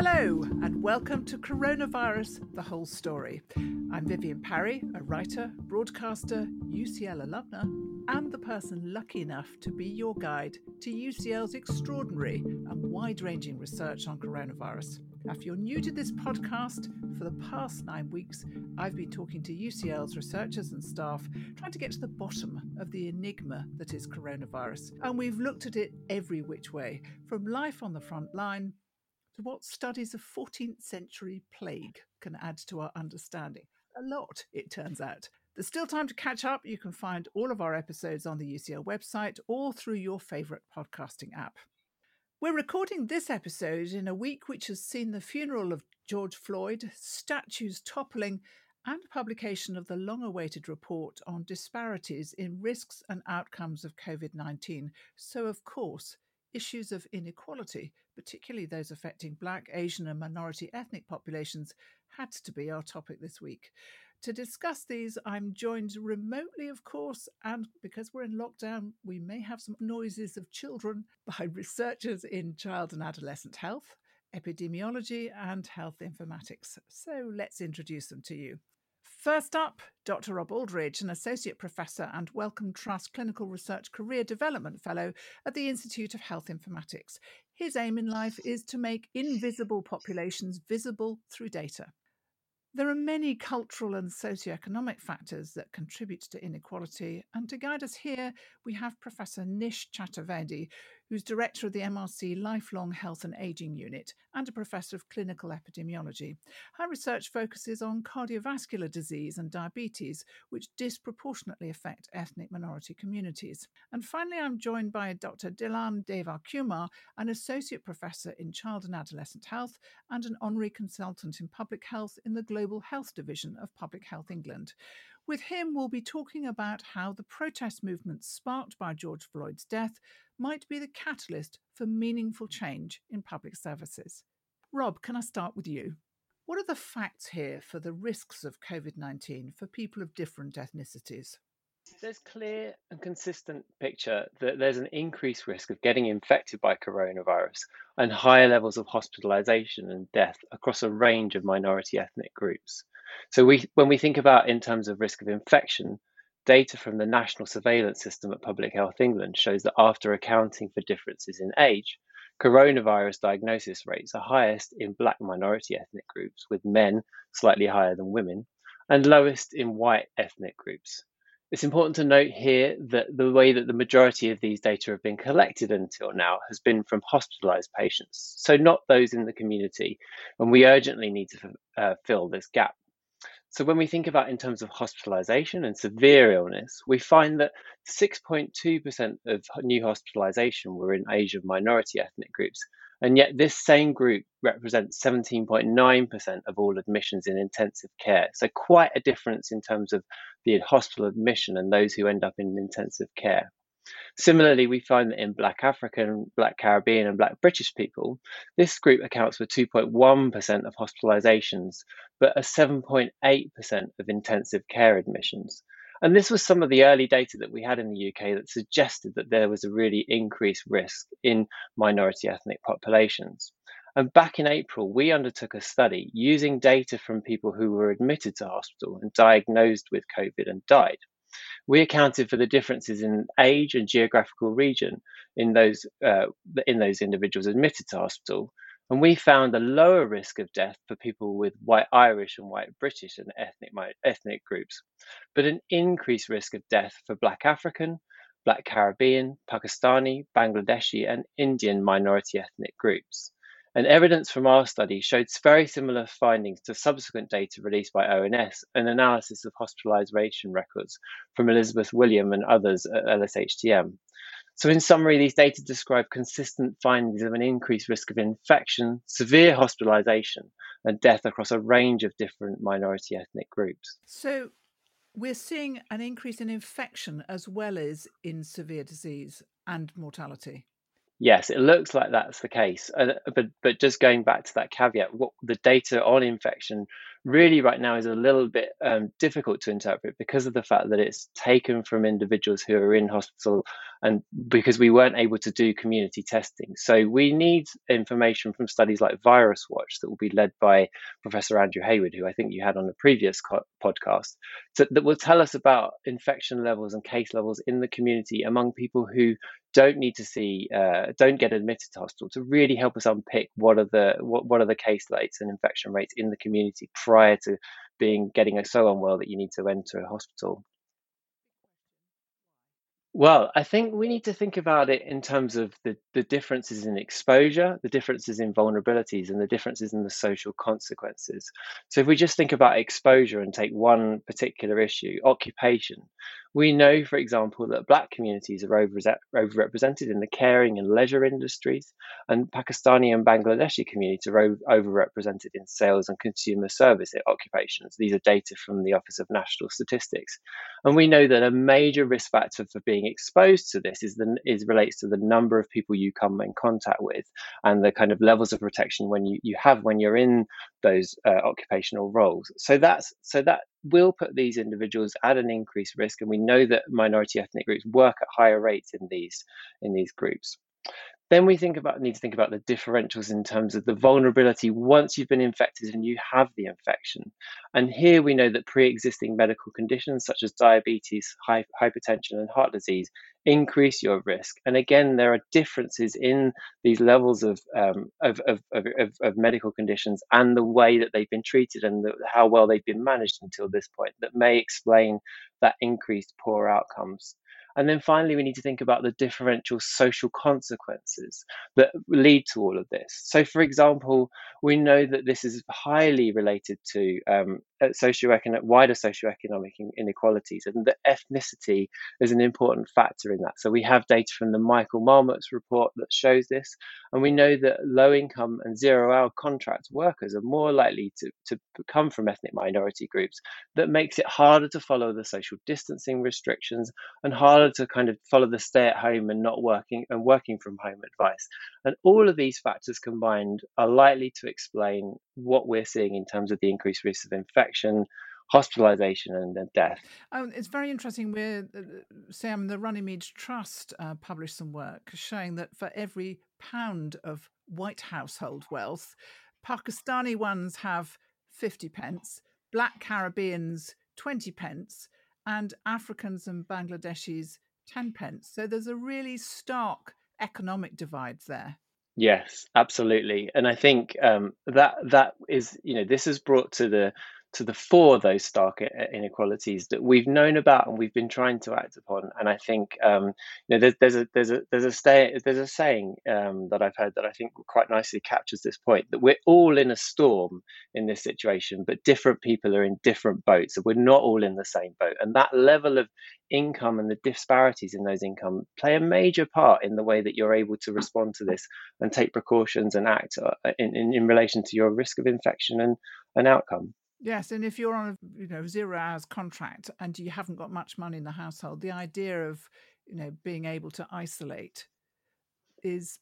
Hello, and welcome to Coronavirus The Whole Story. I'm Vivian Parry, a writer, broadcaster, UCL alumna, and the person lucky enough to be your guide to UCL's extraordinary and wide ranging research on coronavirus. If you're new to this podcast, for the past nine weeks, I've been talking to UCL's researchers and staff, trying to get to the bottom of the enigma that is coronavirus. And we've looked at it every which way, from life on the front line what studies of 14th century plague can add to our understanding. A lot, it turns out. There's still time to catch up. You can find all of our episodes on the UCL website or through your favourite podcasting app. We're recording this episode in a week which has seen the funeral of George Floyd, statues toppling, and publication of the long awaited report on disparities in risks and outcomes of COVID 19. So, of course, issues of inequality, particularly those affecting Black, Asian, and minority ethnic populations, had to be our topic this week. To discuss these, I'm joined remotely, of course, and because we're in lockdown, we may have some noises of children by researchers in child and adolescent health, epidemiology, and health informatics. So let's introduce them to you. First up, Dr. Rob Aldridge, an Associate Professor and Wellcome Trust Clinical Research Career Development Fellow at the Institute of Health Informatics. His aim in life is to make invisible populations visible through data. There are many cultural and socioeconomic factors that contribute to inequality, and to guide us here, we have Professor Nish Chaturvedi, who's director of the MRC Lifelong Health and Aging Unit and a professor of clinical epidemiology. Her research focuses on cardiovascular disease and diabetes, which disproportionately affect ethnic minority communities. And finally, I'm joined by Dr. Delan Devakumar, an associate professor in child and adolescent health and an honorary consultant in public health in the Global Health Division of Public Health England. With him, we'll be talking about how the protest movement sparked by George Floyd's death might be the catalyst for meaningful change in public services. Rob, can I start with you? What are the facts here for the risks of COVID 19 for people of different ethnicities? There's clear and consistent picture that there's an increased risk of getting infected by coronavirus and higher levels of hospitalization and death across a range of minority ethnic groups. So we, when we think about in terms of risk of infection, data from the National Surveillance System at Public Health England shows that after accounting for differences in age, coronavirus diagnosis rates are highest in black minority ethnic groups, with men slightly higher than women, and lowest in white ethnic groups. It's important to note here that the way that the majority of these data have been collected until now has been from hospitalized patients, so not those in the community, and we urgently need to uh, fill this gap. So when we think about in terms of hospitalization and severe illness, we find that 6.2% of new hospitalization were in Asian minority ethnic groups. And yet this same group represents 17.9% of all admissions in intensive care. So quite a difference in terms of the hospital admission and those who end up in intensive care. Similarly, we find that in Black African, Black Caribbean, and Black British people, this group accounts for 2.1% of hospitalizations, but a 7.8% of intensive care admissions. And this was some of the early data that we had in the UK that suggested that there was a really increased risk in minority ethnic populations. And back in April, we undertook a study using data from people who were admitted to hospital and diagnosed with COVID and died we accounted for the differences in age and geographical region in those uh, in those individuals admitted to hospital, and we found a lower risk of death for people with white Irish and white British and ethnic ethnic groups, but an increased risk of death for Black African, Black Caribbean, Pakistani, Bangladeshi, and Indian minority ethnic groups. And evidence from our study showed very similar findings to subsequent data released by ONS, an analysis of hospitalization records from Elizabeth William and others at LSHTM. So, in summary, these data describe consistent findings of an increased risk of infection, severe hospitalization, and death across a range of different minority ethnic groups. So, we're seeing an increase in infection as well as in severe disease and mortality. Yes, it looks like that's the case. Uh, but but just going back to that caveat, what the data on infection really right now is a little bit um, difficult to interpret because of the fact that it's taken from individuals who are in hospital and because we weren't able to do community testing. So we need information from studies like Virus Watch that will be led by Professor Andrew Hayward, who I think you had on a previous co- podcast, to, that will tell us about infection levels and case levels in the community among people who don't need to see, uh, don't get admitted to hospital to really help us unpick what are the what, what are the case rates and infection rates in the community prior to being getting so unwell that you need to enter a hospital. Well, I think we need to think about it in terms of the, the differences in exposure, the differences in vulnerabilities, and the differences in the social consequences. So, if we just think about exposure and take one particular issue, occupation, we know, for example, that Black communities are overrepresented in the caring and leisure industries, and Pakistani and Bangladeshi communities are overrepresented in sales and consumer service occupations. These are data from the Office of National Statistics. And we know that a major risk factor for being exposed to this is, the, is relates to the number of people you come in contact with and the kind of levels of protection when you, you have when you're in those uh, occupational roles. So that's so that will put these individuals at an increased risk, and we know that minority ethnic groups work at higher rates in these in these groups. Then we think about need to think about the differentials in terms of the vulnerability once you've been infected and you have the infection. And here we know that pre-existing medical conditions such as diabetes, hypertension, and heart disease increase your risk. And again, there are differences in these levels of um, of, of, of, of, medical conditions and the way that they've been treated and the, how well they've been managed until this point that may explain that increased poor outcomes. And then finally, we need to think about the differential social consequences that lead to all of this. So, for example, we know that this is highly related to um, socioeconomic, wider socioeconomic inequalities, and that ethnicity is an important factor in that. So, we have data from the Michael Marmot's report that shows this, and we know that low income and zero hour contract workers are more likely to, to come from ethnic minority groups. That makes it harder to follow the social distancing restrictions and harder to kind of follow the stay at home and not working and working from home advice. And all of these factors combined are likely to explain what we're seeing in terms of the increased risk of infection, hospitalization and death. Um, it's very interesting. We're, uh, Sam, the Runnymede Trust uh, published some work showing that for every pound of white household wealth, Pakistani ones have 50 pence, black Caribbeans 20 pence, and Africans and Bangladeshis 10 pence. So there's a really stark economic divide there. Yes, absolutely. And I think um, that that is, you know, this is brought to the to the fore those stark inequalities that we've known about and we've been trying to act upon. And I think um, you know there's, there's a there's a there's a stay, there's a saying um, that I've heard that I think quite nicely captures this point that we're all in a storm in this situation, but different people are in different boats, and we're not all in the same boat. And that level of income and the disparities in those income play a major part in the way that you're able to respond to this and take precautions and act uh, in, in, in relation to your risk of infection and, and outcome. Yes, and if you're on a you know zero hours contract and you haven't got much money in the household, the idea of you know being able to isolate is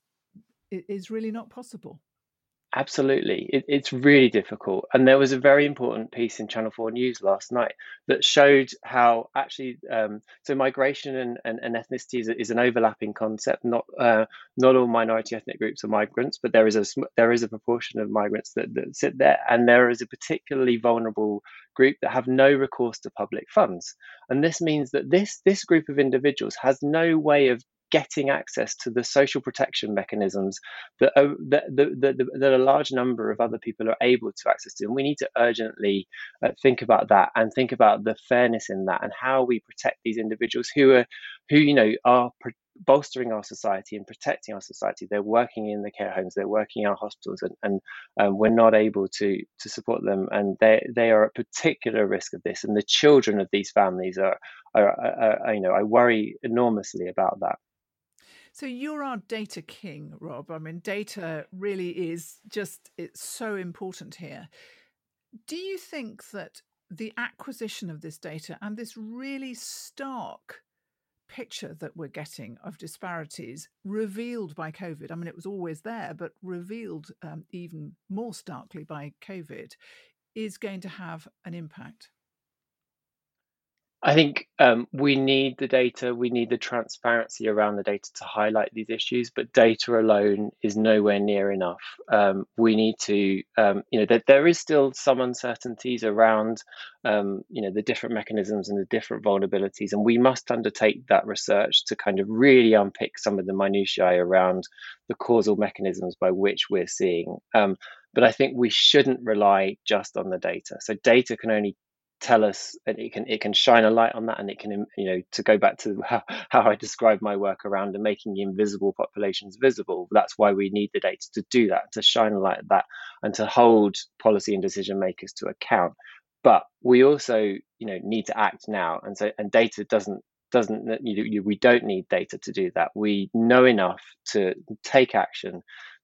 is really not possible. Absolutely. It, it's really difficult. And there was a very important piece in Channel 4 News last night that showed how actually, um, so migration and, and, and ethnicity is, is, an overlapping concept. Not uh, not all minority ethnic groups are migrants, but there is a there is a proportion of migrants that, that sit there. And there is a particularly vulnerable group that have no recourse to public funds. And this means that this, this group of individuals has no way of getting access to the social protection mechanisms that, uh, that, that, that, a large number of other people are able to access to. And we need to urgently uh, think about that and think about the fairness in that and how we protect these individuals who are, who, you know, are bolstering our society and protecting our society. They're working in the care homes, they're working in our hospitals, and, and um, we're not able to to support them, and they they are at particular risk of this. And the children of these families are, are, are, are you know, I worry enormously about that. So you're our data king, Rob. I mean, data really is just it's so important here. Do you think that the acquisition of this data and this really stark picture that we're getting of disparities revealed by COVID. I mean, it was always there, but revealed um, even more starkly by COVID. is going to have an impact? I think um, we need the data, we need the transparency around the data to highlight these issues, but data alone is nowhere near enough. Um, we need to, um, you know, that there is still some uncertainties around, um, you know, the different mechanisms and the different vulnerabilities, and we must undertake that research to kind of really unpick some of the minutiae around the causal mechanisms by which we're seeing. Um, but I think we shouldn't rely just on the data. So data can only tell us and it can it can shine a light on that and it can you know to go back to how, how i describe my work around and making the invisible populations visible that's why we need the data to do that to shine a light at that and to hold policy and decision makers to account. But we also you know need to act now and so and data doesn't doesn't you, you, we don't need data to do that. We know enough to take action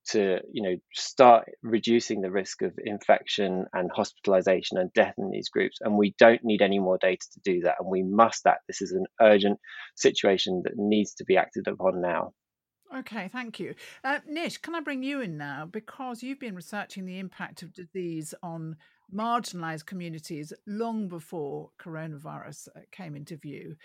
to you know start reducing the risk of infection and hospitalization and death in these groups and we don't need any more data to do that and we must act this is an urgent situation that needs to be acted upon now Okay, thank you. Uh, Nish, can I bring you in now? Because you've been researching the impact of disease on marginalized communities long before coronavirus uh, came into view.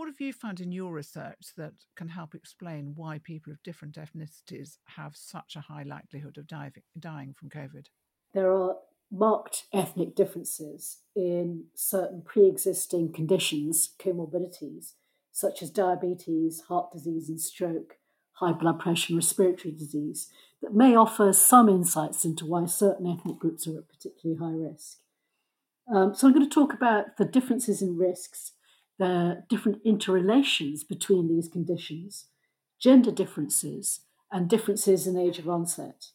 What have you found in your research that can help explain why people of different ethnicities have such a high likelihood of dying from COVID? There are marked ethnic differences in certain pre existing conditions, comorbidities, such as diabetes, heart disease, and stroke, high blood pressure, and respiratory disease, that may offer some insights into why certain ethnic groups are at particularly high risk. Um, so, I'm going to talk about the differences in risks the different interrelations between these conditions, gender differences, and differences in age of onset.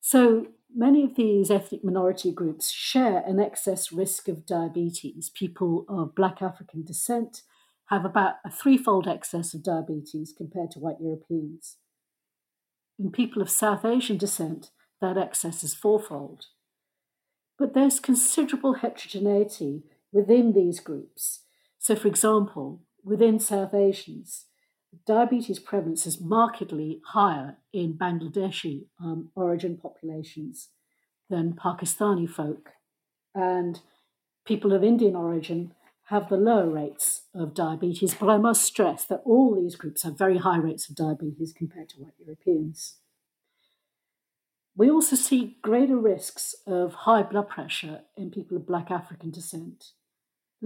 So many of these ethnic minority groups share an excess risk of diabetes. People of Black African descent have about a threefold excess of diabetes compared to white Europeans. In people of South Asian descent, that excess is fourfold. But there's considerable heterogeneity within these groups so, for example, within South Asians, diabetes prevalence is markedly higher in Bangladeshi um, origin populations than Pakistani folk. And people of Indian origin have the lower rates of diabetes, but I must stress that all these groups have very high rates of diabetes compared to white Europeans. We also see greater risks of high blood pressure in people of Black African descent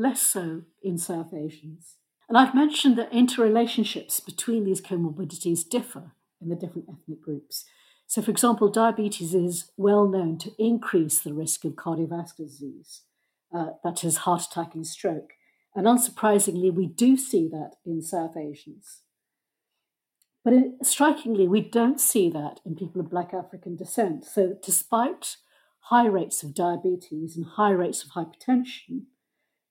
less so in South Asians. And I've mentioned that interrelationships between these comorbidities differ in the different ethnic groups. So, for example, diabetes is well known to increase the risk of cardiovascular disease, uh, that is, heart attack and stroke. And unsurprisingly, we do see that in South Asians. But it, strikingly, we don't see that in people of Black African descent. So, despite high rates of diabetes and high rates of hypertension,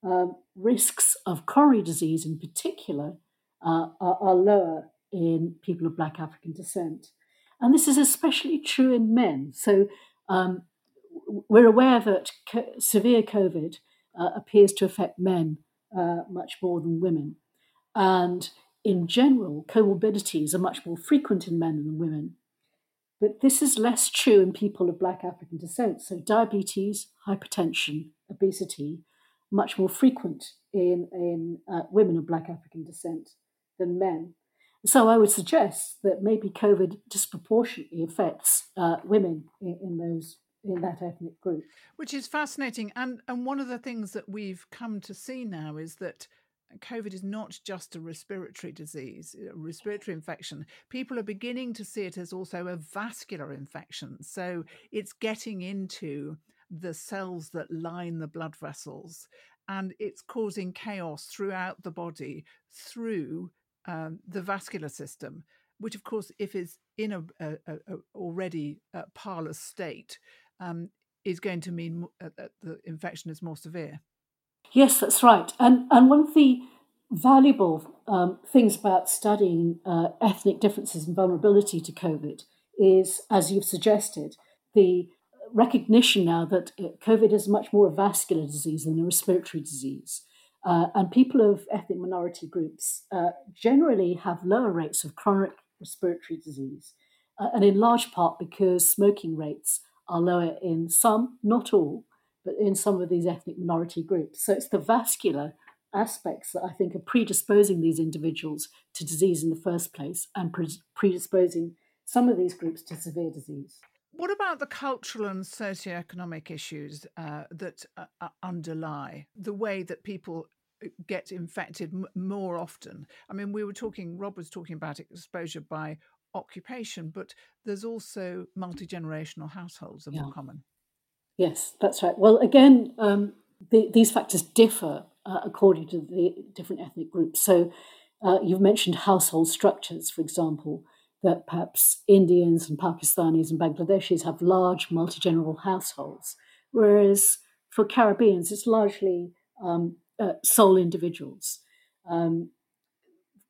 um, risks of coronary disease in particular uh, are, are, lower in people of Black African descent. And this is especially true in men. So um, we're aware that co- severe COVID uh, appears to affect men uh, much more than women. And in general, comorbidities are much more frequent in men than women. But this is less true in people of Black African descent. So, diabetes, hypertension, obesity much more frequent in, in uh, women of Black African descent than men. So I would suggest that maybe COVID disproportionately affects uh, women in, in, those in that ethnic group, which is fascinating. And and one of the things that we've come to see now is that COVID is not just a respiratory disease, a respiratory infection. People are beginning to see it as also a vascular infection. So it's getting into the cells that line the blood vessels and it's causing chaos throughout the body through um, the vascular system which of course if it's in a, a, a already uh, parlous state um, is going to mean uh, that the infection is more severe. Yes that's right. And and one of the valuable um, things about studying uh, ethnic differences and vulnerability to covid is as you've suggested the recognition now that uh, COVID is much more a vascular disease than a respiratory disease. Uh, and people of ethnic minority groups uh, generally have lower rates of chronic respiratory disease, uh, and in large part because smoking rates are lower in some, not all, but in some of these ethnic minority groups. So it's the vascular aspects that I think are predisposing these individuals to disease in the first place and predisposing some of these groups to severe disease. What about the cultural and socioeconomic issues uh, that uh, underlie the way that people uh, get infected m- more often? I mean, we were talking, Rob was talking about exposure by occupation, but there's also multi generational households are yeah. more common. Yes, that's right. Well, again, um, the, these factors differ uh, according to the different ethnic groups. So, uh, you've mentioned household structures, for example, that perhaps Indians and Pakistanis and Bangladeshis have large multi generational households, whereas for Caribbeans, it's largely um, uh, sole individuals. Um,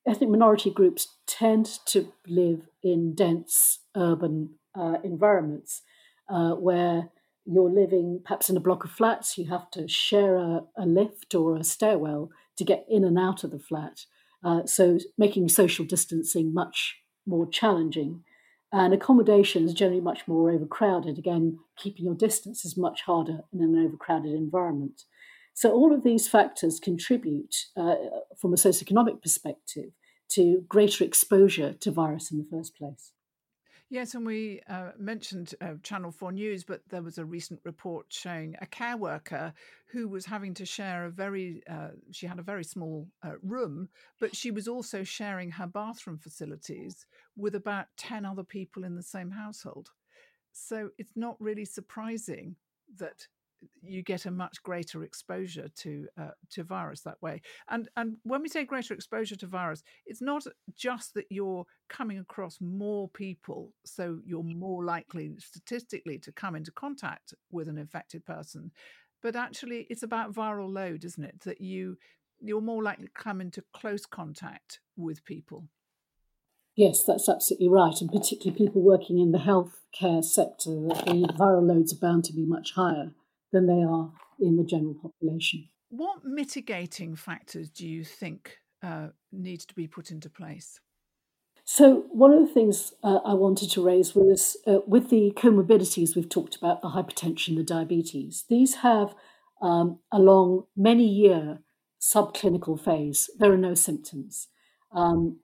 ethnic minority groups tend to live in dense urban uh, environments uh, where you're living perhaps in a block of flats, you have to share a, a lift or a stairwell to get in and out of the flat. Uh, so making social distancing much more challenging. And accommodation is generally much more overcrowded. Again, keeping your distance is much harder in an overcrowded environment. So, all of these factors contribute uh, from a socioeconomic perspective to greater exposure to virus in the first place. Yes, and we uh, mentioned uh, Channel 4 News, but there was a recent report showing a care worker who was having to share a very, uh, she had a very small uh, room, but she was also sharing her bathroom facilities with about 10 other people in the same household. So it's not really surprising that you get a much greater exposure to uh, to virus that way. And and when we say greater exposure to virus, it's not just that you're coming across more people, so you're more likely statistically to come into contact with an infected person, but actually it's about viral load, isn't it? That you you're more likely to come into close contact with people. Yes, that's absolutely right, and particularly people working in the healthcare sector, the viral loads are bound to be much higher than they are in the general population. What mitigating factors do you think uh, needs to be put into place? So, one of the things uh, I wanted to raise was uh, with the comorbidities we've talked about, the hypertension, the diabetes, these have um, a long, many year subclinical phase. There are no symptoms. Um,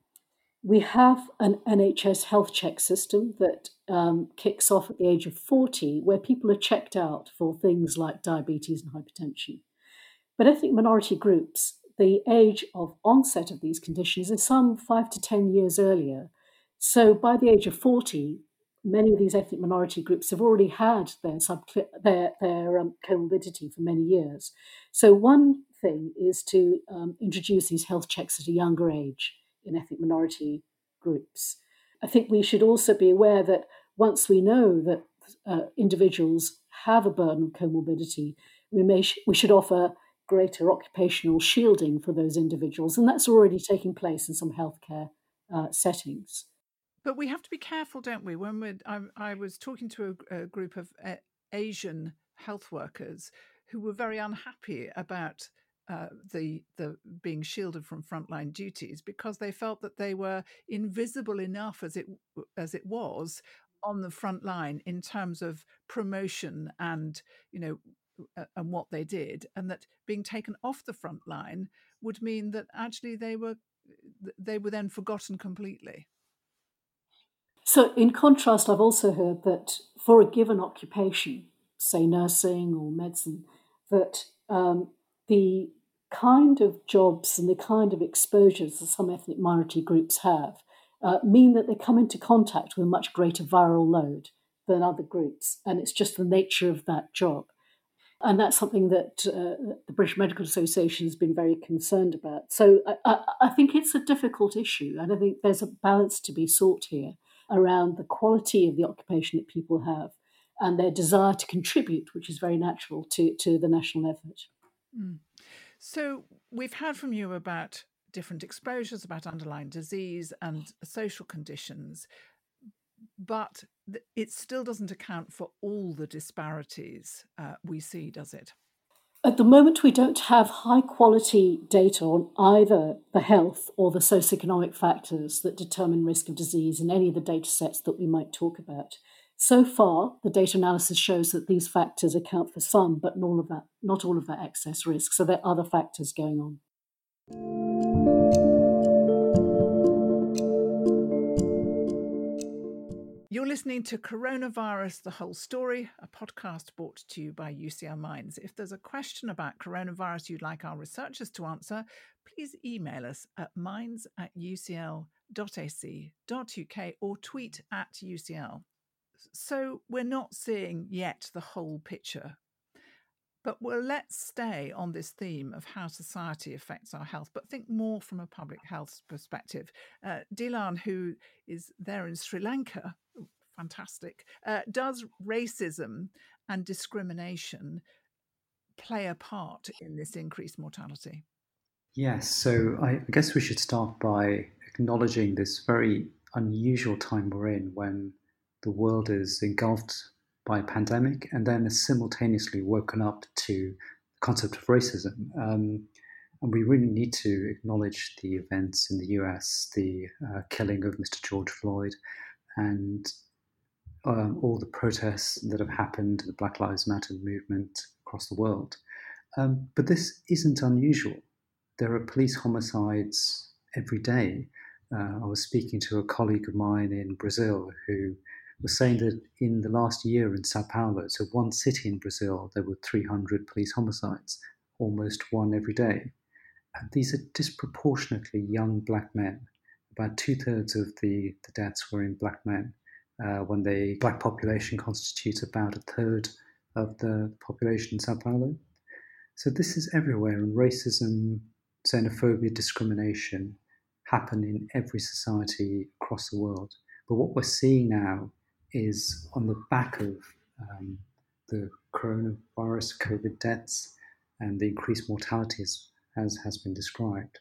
we have an NHS health check system that um, kicks off at the age of 40, where people are checked out for things like diabetes and hypertension. But ethnic minority groups, the age of onset of these conditions is some five to 10 years earlier. So by the age of 40, many of these ethnic minority groups have already had their, their, their um, comorbidity for many years. So one thing is to um, introduce these health checks at a younger age in ethnic minority groups. I think we should also be aware that once we know that uh, individuals have a burden of comorbidity, we, may sh- we should offer greater occupational shielding for those individuals, and that's already taking place in some healthcare uh, settings. But we have to be careful, don't we? When we I, I was talking to a, a group of uh, Asian health workers who were very unhappy about uh, the the being shielded from frontline duties because they felt that they were invisible enough as it as it was on the front line in terms of promotion and you know uh, and what they did and that being taken off the front line would mean that actually they were they were then forgotten completely. So in contrast i've also heard that for a given occupation say nursing or medicine that um, the kind of jobs and the kind of exposures that some ethnic minority groups have uh, mean that they come into contact with a much greater viral load than other groups. And it's just the nature of that job. And that's something that uh, the British Medical Association has been very concerned about. So I, I, I think it's a difficult issue. And I think there's a balance to be sought here around the quality of the occupation that people have and their desire to contribute, which is very natural to, to the national effort. Mm. So we've heard from you about different exposures, about underlying disease and social conditions, but it still doesn't account for all the disparities uh, we see, does it? At the moment, we don't have high quality data on either the health or the socioeconomic factors that determine risk of disease in any of the data sets that we might talk about. So far, the data analysis shows that these factors account for some, but not all of that, not all of that excess risk. So there are other factors going on. You're listening to Coronavirus The Whole Story, a podcast brought to you by UCL Minds. If there's a question about coronavirus you'd like our researchers to answer, please email us at minds at ucl.ac.uk or tweet at UCL. So we're not seeing yet the whole picture. But well, let's stay on this theme of how society affects our health, but think more from a public health perspective. Uh, Delan, who is there in Sri Lanka, fantastic, uh, does racism and discrimination play a part in this increased mortality? Yes, so I guess we should start by acknowledging this very unusual time we're in when the world is engulfed by a pandemic and then is simultaneously woken up to the concept of racism. Um, and we really need to acknowledge the events in the US, the uh, killing of Mr. George Floyd, and um, all the protests that have happened, the Black Lives Matter movement across the world. Um, but this isn't unusual. There are police homicides every day. Uh, I was speaking to a colleague of mine in Brazil who was saying that in the last year in Sao Paulo, so one city in Brazil, there were 300 police homicides, almost one every day. And these are disproportionately young black men. About two thirds of the, the deaths were in black men, uh, when the black population constitutes about a third of the population in Sao Paulo. So this is everywhere, and racism, xenophobia, discrimination happen in every society across the world. But what we're seeing now is on the back of um, the coronavirus, COVID deaths, and the increased mortality as, as has been described,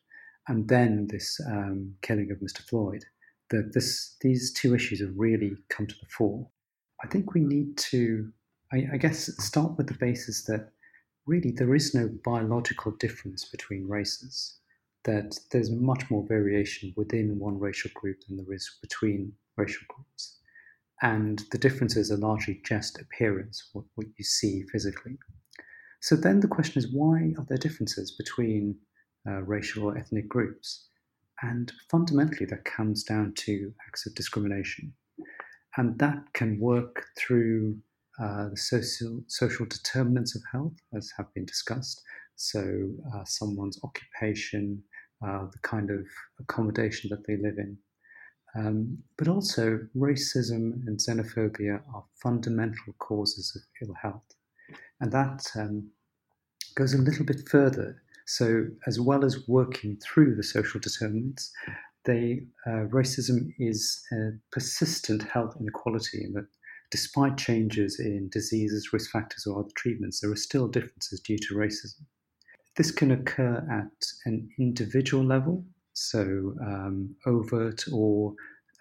and then this um, killing of Mr. Floyd, that this these two issues have really come to the fore. I think we need to, I, I guess, start with the basis that really there is no biological difference between races. That there's much more variation within one racial group than there is between racial groups and the differences are largely just appearance, what, what you see physically. So then the question is why are there differences between uh, racial or ethnic groups? And fundamentally, that comes down to acts of discrimination. And that can work through uh, the social, social determinants of health, as have been discussed. So, uh, someone's occupation, uh, the kind of accommodation that they live in, um, but also, racism and xenophobia are fundamental causes of ill health. And that um, goes a little bit further. So, as well as working through the social determinants, they, uh, racism is a persistent health inequality in that despite changes in diseases, risk factors, or other treatments, there are still differences due to racism. This can occur at an individual level, so um, overt or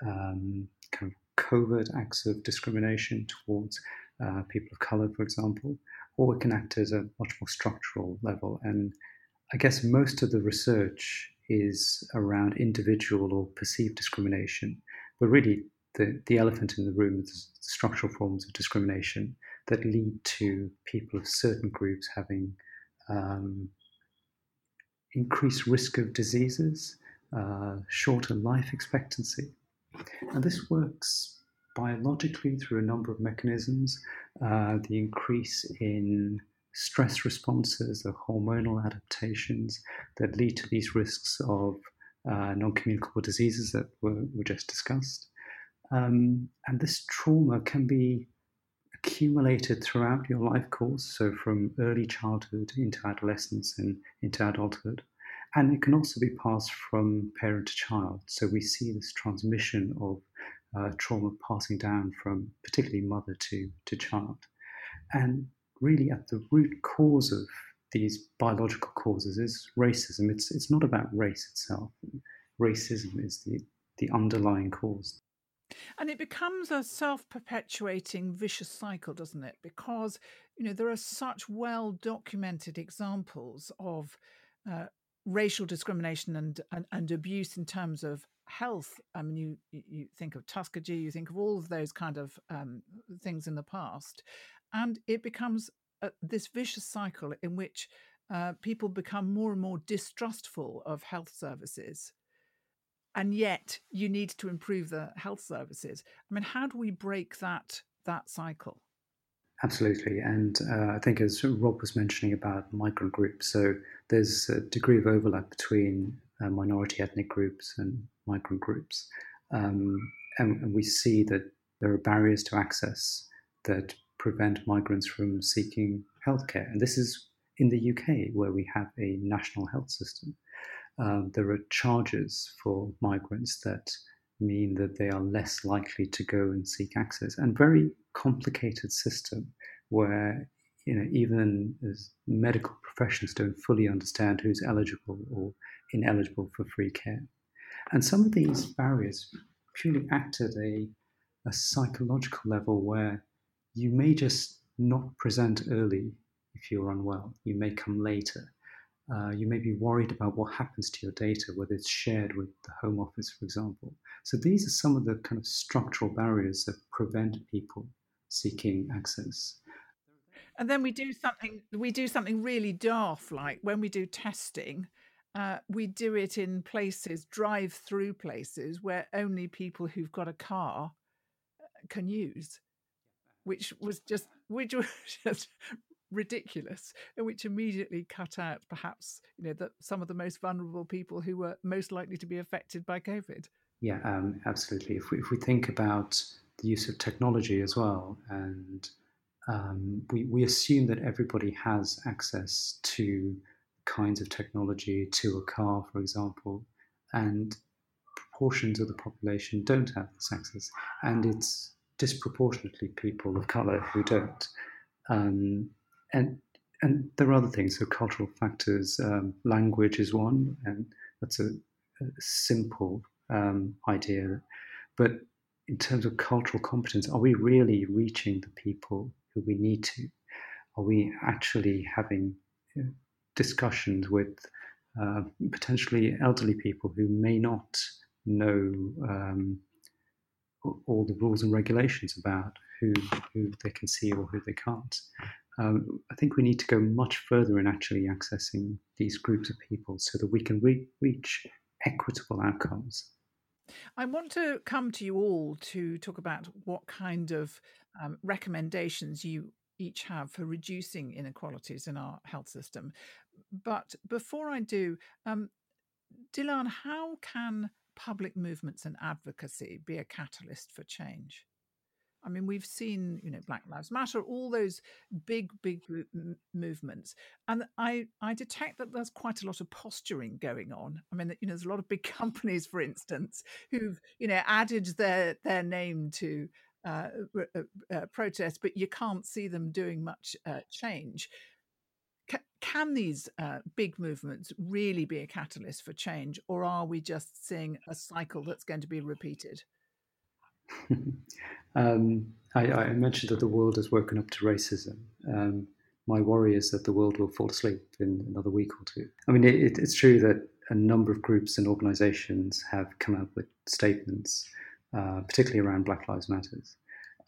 um, kind of covert acts of discrimination towards uh, people of color, for example, or it can act as a much more structural level. And I guess most of the research is around individual or perceived discrimination, but really the, the elephant in the room is the structural forms of discrimination that lead to people of certain groups having um, increased risk of diseases, uh, shorter life expectancy. And this works biologically through a number of mechanisms. Uh, the increase in stress responses, the hormonal adaptations that lead to these risks of uh, non communicable diseases that were, were just discussed. Um, and this trauma can be accumulated throughout your life course, so from early childhood into adolescence and into adulthood. And it can also be passed from parent to child. So we see this transmission of uh, trauma passing down from particularly mother to, to child. And really, at the root cause of these biological causes is racism. It's, it's not about race itself. Racism is the, the underlying cause. And it becomes a self perpetuating vicious cycle, doesn't it? Because, you know, there are such well documented examples of uh, racial discrimination and, and, and abuse in terms of health. I mean, you you think of Tuskegee, you think of all of those kind of um, things in the past, and it becomes uh, this vicious cycle in which uh, people become more and more distrustful of health services. And yet, you need to improve the health services. I mean, how do we break that that cycle? Absolutely, and uh, I think as Rob was mentioning about migrant groups, so there's a degree of overlap between uh, minority ethnic groups and migrant groups, um, and, and we see that there are barriers to access that prevent migrants from seeking healthcare, and this is in the UK where we have a national health system. Um, there are charges for migrants that mean that they are less likely to go and seek access, and very complicated system where you know even medical professionals don't fully understand who's eligible or ineligible for free care, and some of these barriers purely act at a, a psychological level where you may just not present early if you're unwell. You may come later. Uh, you may be worried about what happens to your data, whether it's shared with the Home Office, for example. So these are some of the kind of structural barriers that prevent people seeking access. And then we do something. We do something really daft, like when we do testing. Uh, we do it in places, drive-through places, where only people who've got a car uh, can use, which was just which was just ridiculous and which immediately cut out perhaps you know that some of the most vulnerable people who were most likely to be affected by covid yeah um, absolutely if we, if we think about the use of technology as well and um, we, we assume that everybody has access to kinds of technology to a car for example and proportions of the population don't have this access and it's disproportionately people of color who don't um, and and there are other things. So cultural factors, um, language is one, and that's a, a simple um, idea. But in terms of cultural competence, are we really reaching the people who we need to? Are we actually having discussions with uh, potentially elderly people who may not know um, all the rules and regulations about who who they can see or who they can't? um, I think we need to go much further in actually accessing these groups of people so that we can re- reach equitable outcomes. I want to come to you all to talk about what kind of um, recommendations you each have for reducing inequalities in our health system. But before I do, um, Delan, how can public movements and advocacy be a catalyst for change? I mean, we've seen, you know, Black Lives Matter, all those big, big movements, and I I detect that there's quite a lot of posturing going on. I mean, you know, there's a lot of big companies, for instance, who've you know added their their name to uh, uh, but you can't see them doing much uh, change. C- can these uh, big movements really be a catalyst for change, or are we just seeing a cycle that's going to be repeated? um, I, I, mentioned that the world has woken up to racism. Um, my worry is that the world will fall asleep in another week or two. I mean, it, it's true that a number of groups and organizations have come out with statements, uh, particularly around Black Lives Matters.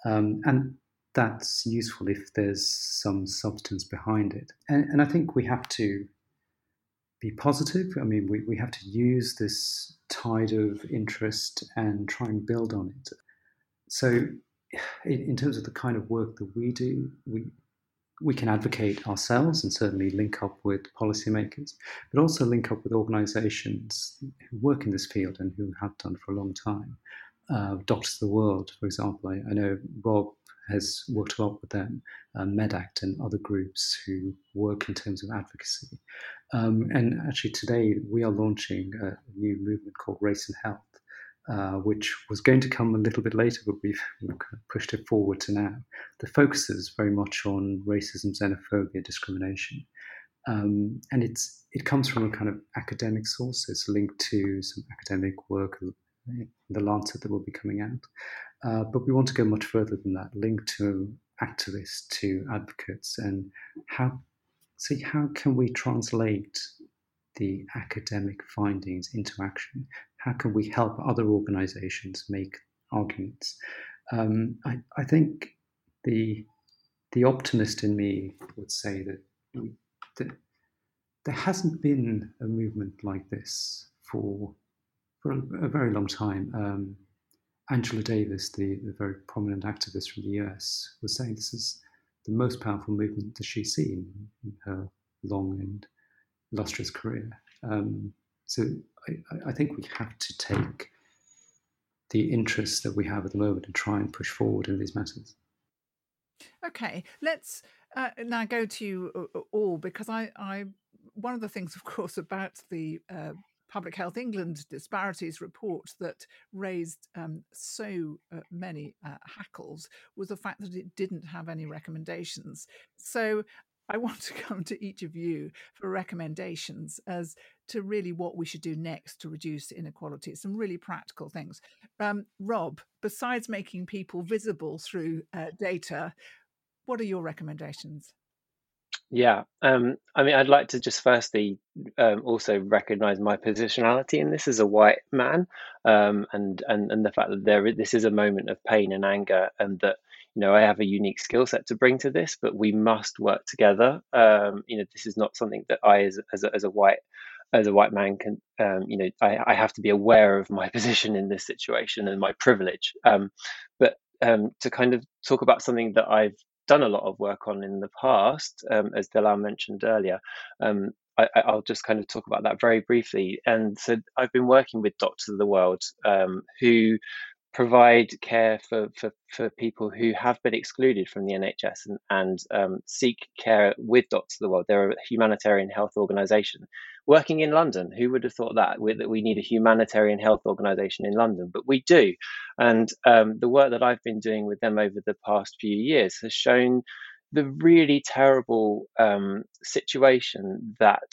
Um, and that's useful if there's some substance behind it. And, and I think we have to be positive. I mean, we, we have to use this tide of interest and try and build on it so in, terms of the kind of work that we do, we we can advocate ourselves and certainly link up with policymakers, but also link up with organisations who work in this field and who have done for a long time. Uh, Doctors of the World, for example, I, I, know Rob has worked a lot with them, uh, MedAct and other groups who work in terms of advocacy. Um, and actually, today we are launching a new movement called Race and Health, uh, which was going to come a little bit later, but we've, we've pushed it forward to now. The focus is very much on racism, xenophobia, discrimination. Um, and it's it comes from a kind of academic source. It's linked to some academic work the Lancet that will be coming out. Uh, but we want to go much further than that, linked to activists, to advocates, and how see how can we translate the academic findings into action? How can we help other organizations make arguments? Um, I, I, think the the optimist in me would say that, that there hasn't been a movement like this for for a, a very long time. Um, Angela Davis, the, the very prominent activist from the US, was saying this is the most powerful movement that she's seen in her long and illustrious career. Um, so I, I, think we have to take the interests that we have at the moment and try and push forward in these matters. Okay, let's uh, now go to you uh, uh, all because I, I, one of the things, of course, about the uh, Public Health England disparities report that raised um, so uh, many uh, hackles was the fact that it didn't have any recommendations. So I want to come to each of you for recommendations as to really what we should do next to reduce inequality. Some really practical things. Um, Rob, besides making people visible through uh, data, what are your recommendations? Yeah, um, I mean, I'd like to just firstly um, also recognise my positionality in this as a white man, um, and and and the fact that there this is a moment of pain and anger, and that you know I have a unique skill set to bring to this, but we must work together. Um, you know, this is not something that I, as as a, as a white as a white man can um, you know I, I, have to be aware of my position in this situation and my privilege um, but um, to kind of talk about something that I've done a lot of work on in the past, um, as Delan mentioned earlier. Um, I, will just kind of talk about that very briefly. And so I've been working with Doctors of the World um, who provide care for, for, for people who have been excluded from the NHS and, and um, seek care with Doctors of the World. They're a humanitarian health organisation working in London. Who would have thought that, we, that we need a humanitarian health organisation in London? But we do. And um, the work that I've been doing with them over the past few years has shown the really terrible um, situation that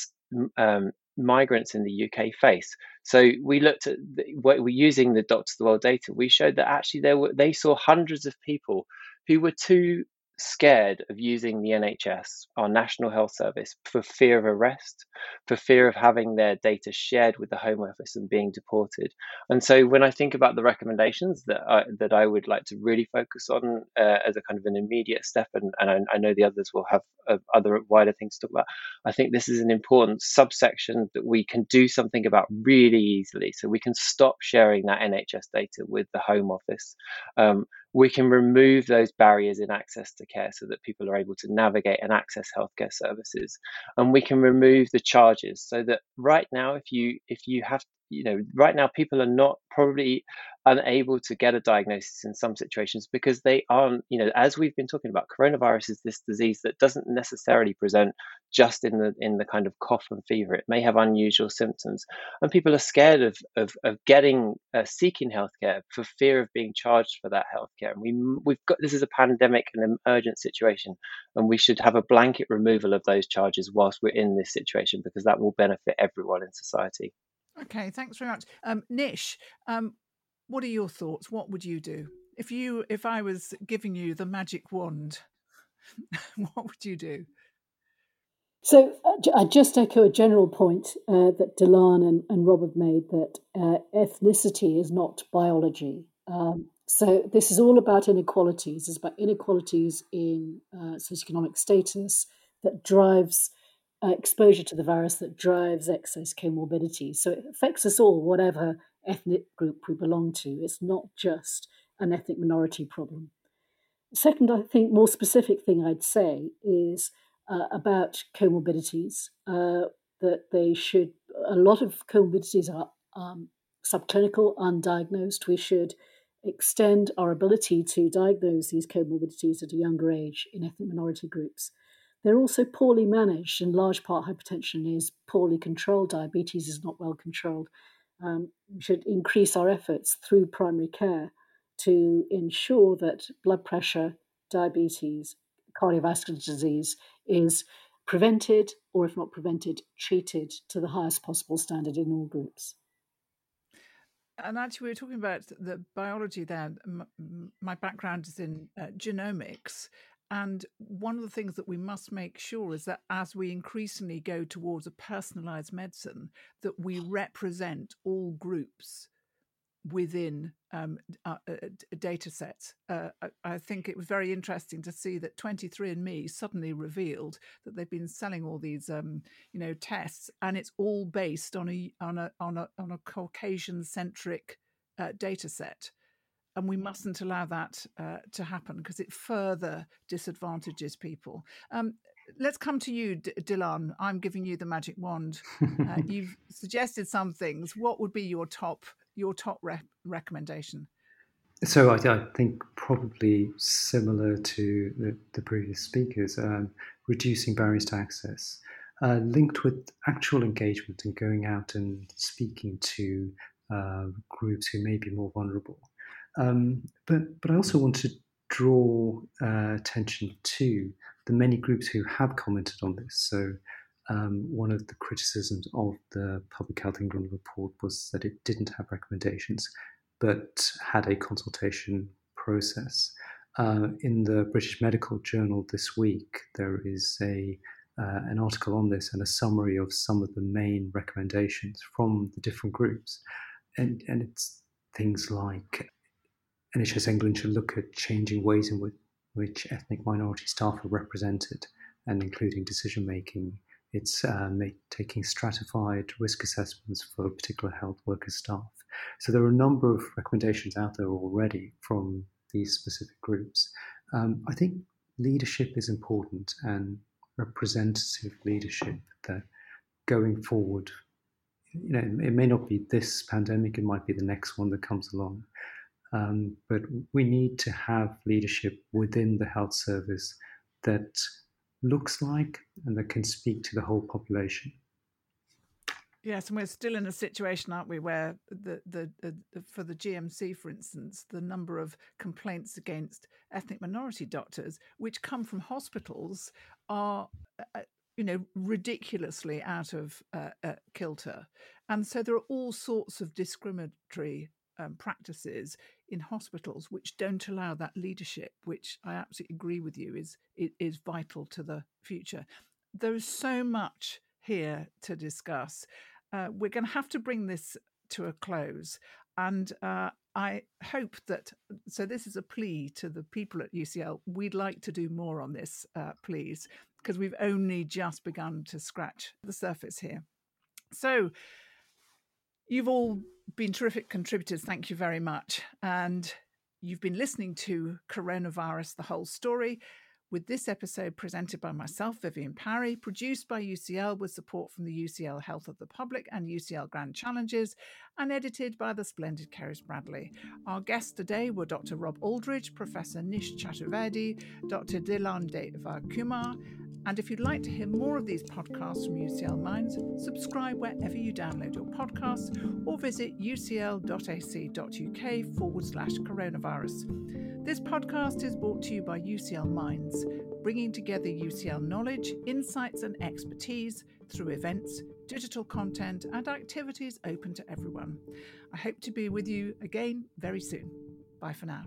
um, migrants in the UK face. So we looked at the, we're using the Doctors of the World data. We showed that actually there were they saw hundreds of people who were too scared of using the NHS, our National Health Service, for fear of arrest, for fear of having their data shared with the Home Office and being deported. And so, when I think about the recommendations that I, that I would like to really focus on uh, as a kind of an immediate step, and, and I, I know the others will have uh, other wider things to talk about, I think this is an important subsection that we can do something about really easily. So we can stop sharing that NHS data with the Home Office. Um, we can remove those barriers in access to care so that people are able to navigate and access healthcare services. And we can remove the charges so that right now if you if you have you know right now people are not probably unable to get a diagnosis in some situations because they aren't, you know, as we've been talking about, coronavirus is this disease that doesn't necessarily present just in the in the kind of cough and fever. It may have unusual symptoms, and people are scared of of, of getting uh, seeking healthcare for fear of being charged for that healthcare. And we we've got this is a pandemic and an urgent situation, and we should have a blanket removal of those charges whilst we're in this situation because that will benefit everyone in society. Okay, thanks very much, um, Nish. Um, what are your thoughts? What would you do if you if I was giving you the magic wand? what would you do? So uh, I just echo a general point uh, that Delan and, and Rob have made that uh, ethnicity is not biology. Um, so this is all about inequalities. It's about inequalities in uh, socioeconomic status that drives uh, exposure to the virus, that drives excess comorbidity. So it affects us all, whatever ethnic group we belong to. It's not just an ethnic minority problem. Second, I think more specific thing I'd say is uh, about comorbidities. Uh, that they should. A lot of comorbidities are um, subclinical, undiagnosed. We should extend our ability to diagnose these comorbidities at a younger age in ethnic minority groups. They're also poorly managed. In large part, hypertension is poorly controlled. Diabetes is not well controlled um, we should increase our efforts through primary care to ensure that blood pressure, diabetes, cardiovascular disease is prevented, or if not prevented, treated to the highest possible standard in all groups. And actually, we were talking about the biology there. My background is in uh, genomics, and one of the things that we must make sure is that as we increasingly go towards a personalized medicine, that we represent all groups within um, uh, uh, data sets. Uh, I think it was very interesting to see that 23andMe suddenly revealed that they've been selling all these, um, you know, tests, and it's all based on a on a on a on a Caucasian centric uh, data set and we mustn't allow that uh, to happen because it further disadvantages people. Um, let's come to you, D- Delan. I'm giving you the magic wand. Uh, you've suggested some things. What would be your top your top re- recommendation? So I, I, think probably similar to the, the previous speakers, um, reducing barriers to access, uh, linked with actual engagement and going out and speaking to uh, groups who may be more vulnerable. Um, but but I also want to draw uh, attention to the many groups who have commented on this. So. Um, one of the criticisms of the Public Health England report was that it didn't have recommendations, but had a consultation process. Uh, in the British Medical Journal this week, there is a uh, an article on this and a summary of some of the main recommendations from the different groups, and and it's things like NHS England should look at changing ways in which, which ethnic minority staff are represented and including decision making. It's um, taking stratified risk assessments for particular health worker staff. So there are a number of recommendations out there already from these specific groups. Um, I think leadership is important and representative leadership that going forward, you know, it may not be this pandemic, it might be the next one that comes along. Um, but we need to have leadership within the health service that looks like and that can speak to the whole population. Yes, and we're still in a situation, aren't we, where the, the, the, for the GMC, for instance, the number of complaints against ethnic minority doctors, which come from hospitals, are uh, uh you know ridiculously out of uh, uh, kilter, and so there are all sorts of discriminatory um, practices in hospitals which don't allow that leadership, which I absolutely agree with you is is vital to the future. There is so much here to discuss. Uh, we're going to have to bring this to a close, and uh, I hope that. So this is a plea to the people at UCL. We'd like to do more on this, uh, please, because we've only just begun to scratch the surface here. So You've all been terrific contributors. Thank you very much. And you've been listening to Coronavirus, the whole story, with this episode presented by myself, Vivienne Parry, produced by UCL with support from the UCL Health of the Public and UCL Grand Challenges, and edited by the splendid Keris Bradley. Our guests today were Dr. Rob Aldridge, Professor Nish Chaturvedi, Dr. Dylan Deva Kumar, and if you'd like to hear more of these podcasts from UCL Minds, subscribe wherever you download your podcasts or visit ucl.ac.uk forward slash coronavirus. This podcast is brought to you by UCL Minds, bringing together UCL knowledge, insights, and expertise through events, digital content, and activities open to everyone. I hope to be with you again very soon. Bye for now.